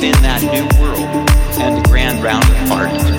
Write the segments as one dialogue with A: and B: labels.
A: within that new world and the grand round of art.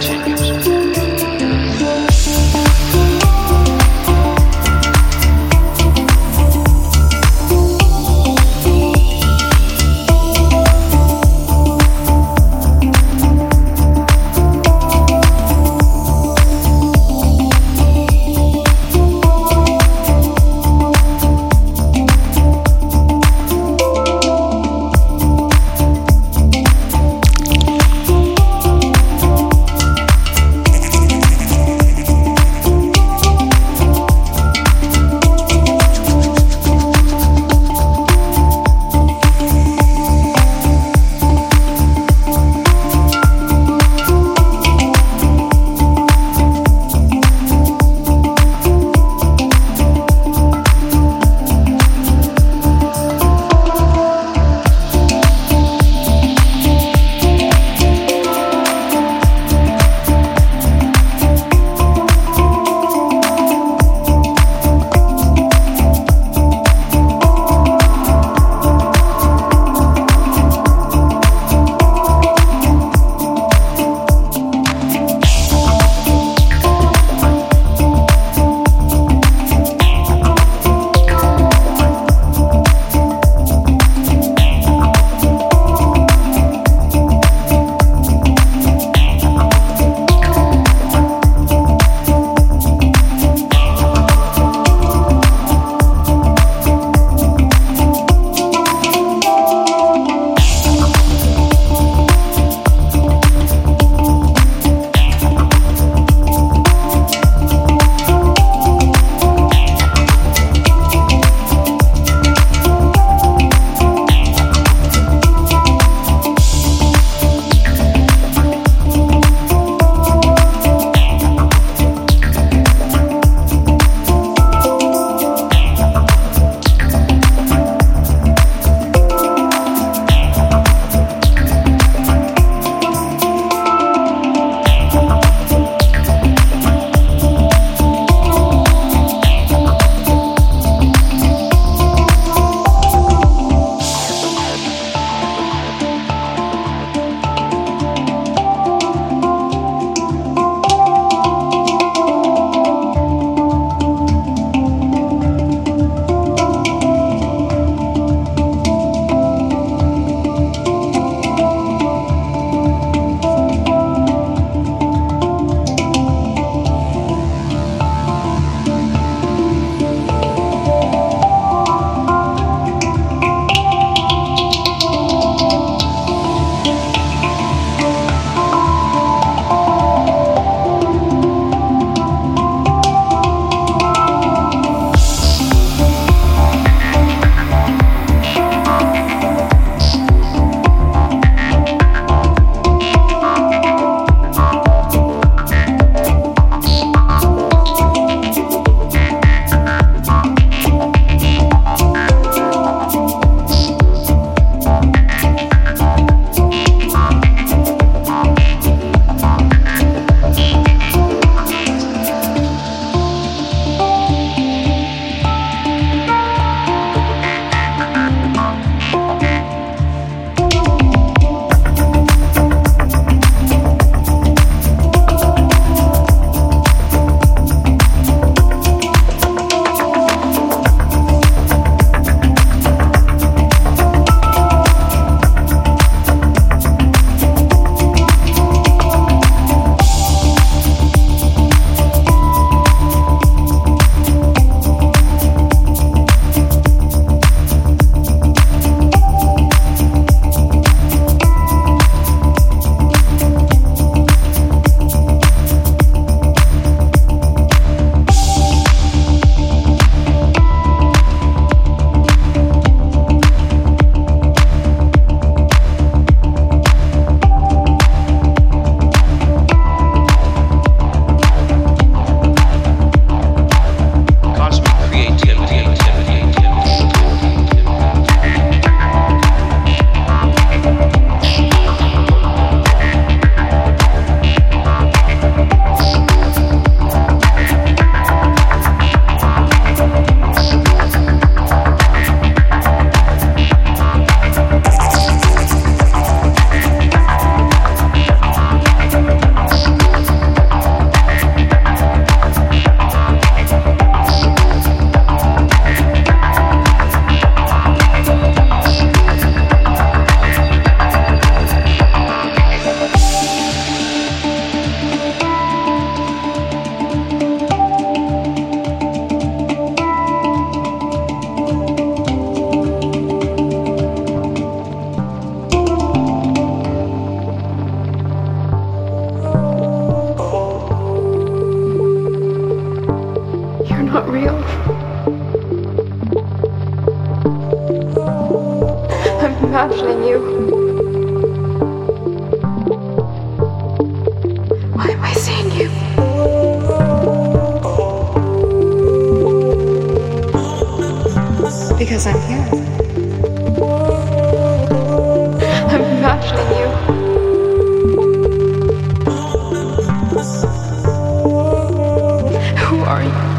B: Who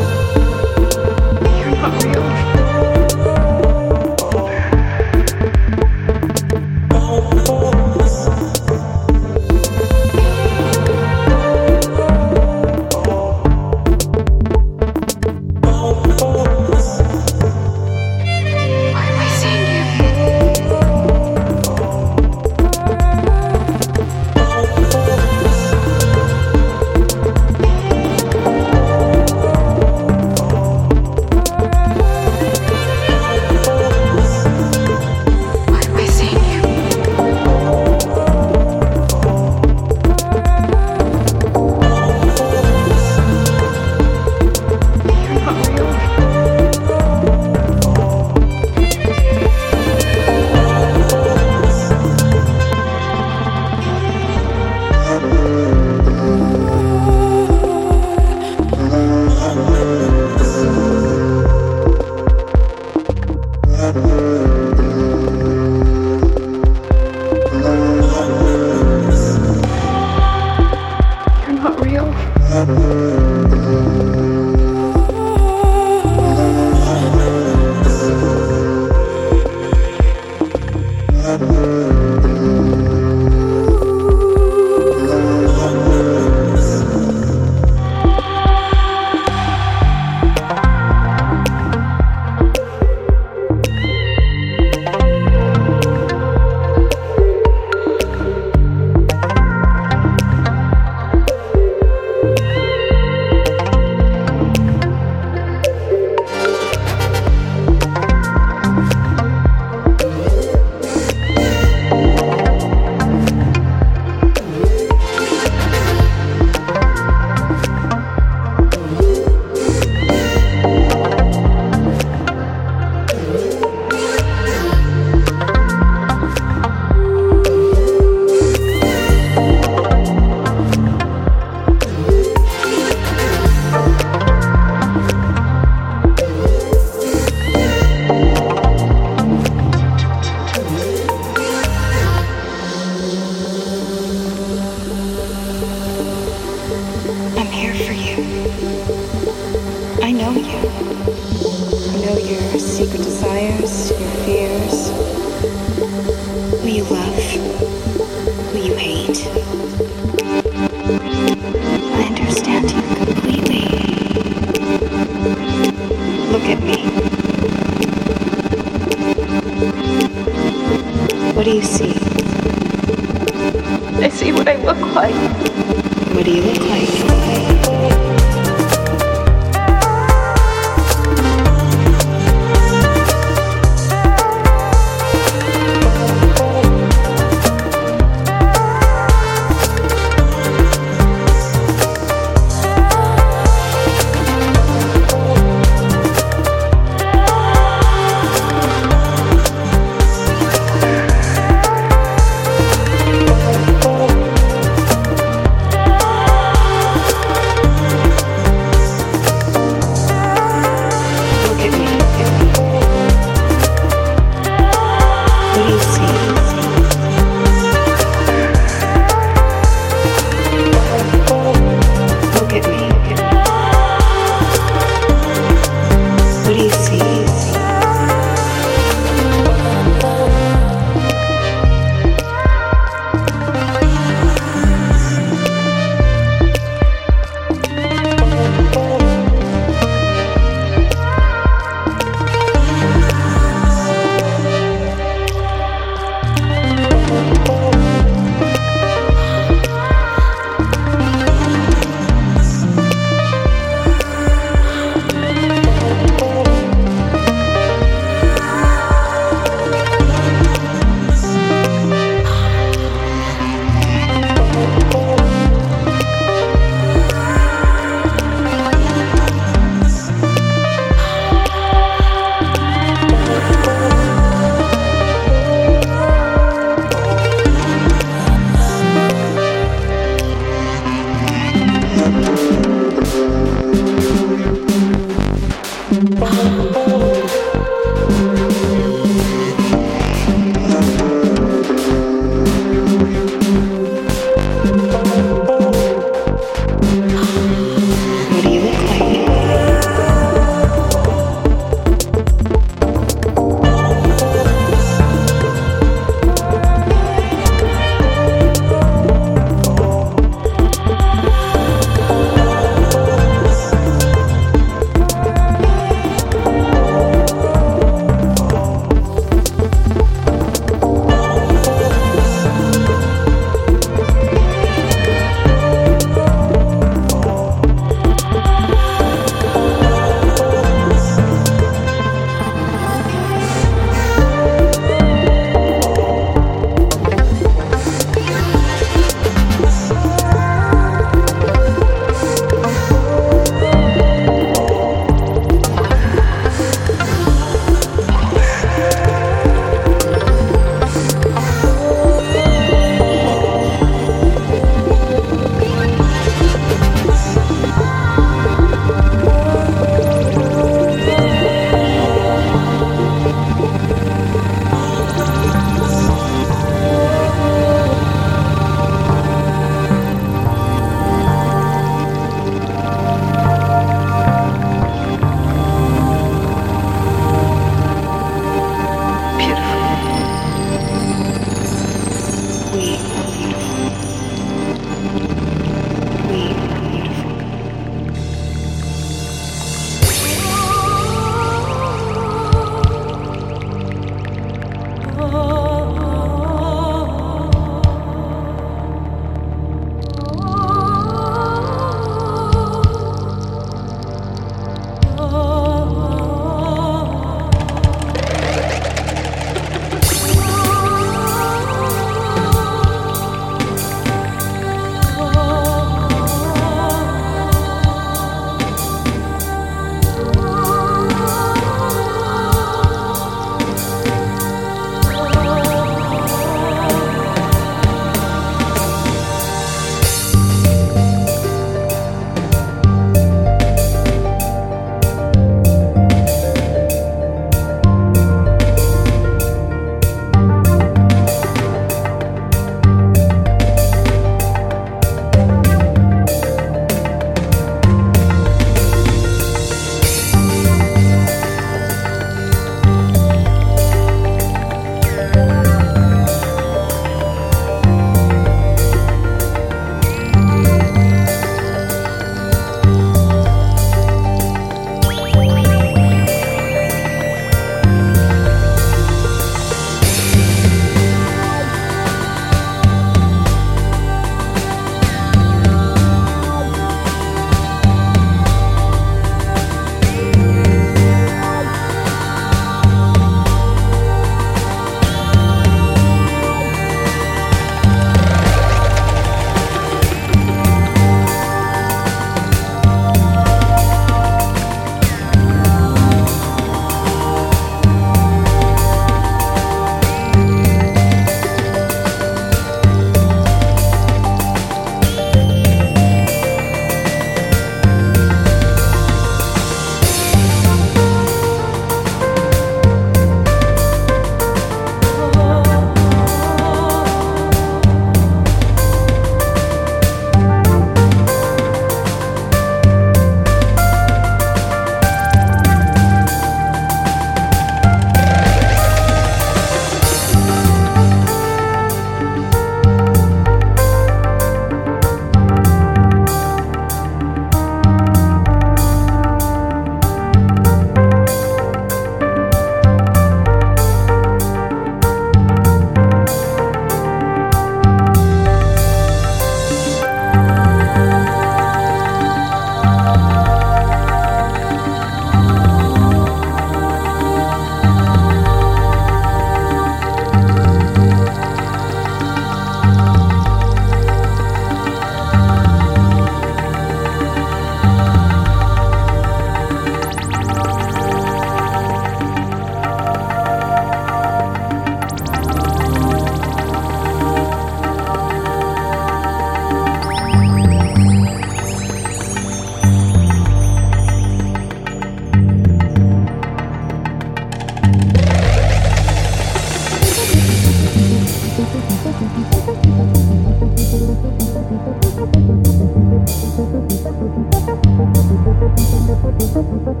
C: Gracias.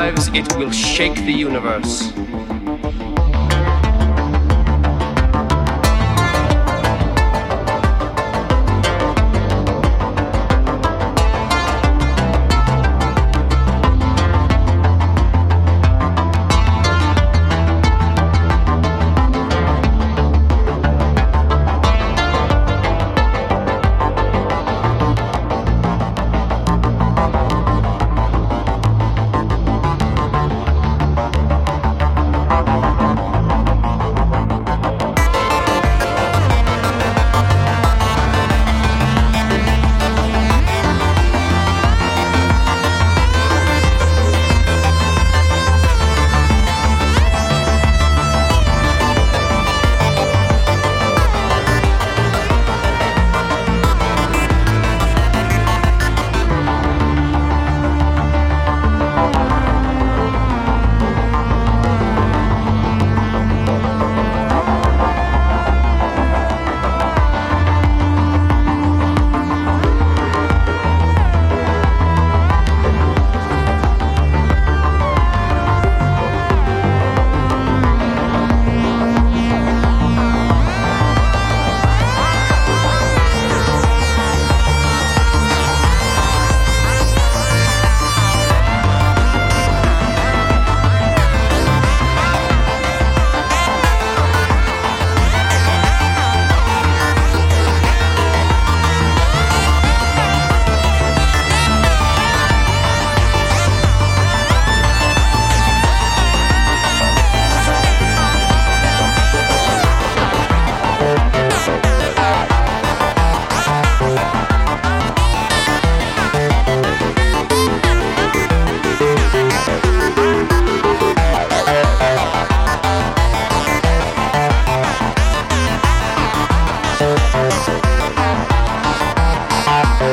C: Arrives, it will shake the universe.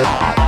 C: Bye.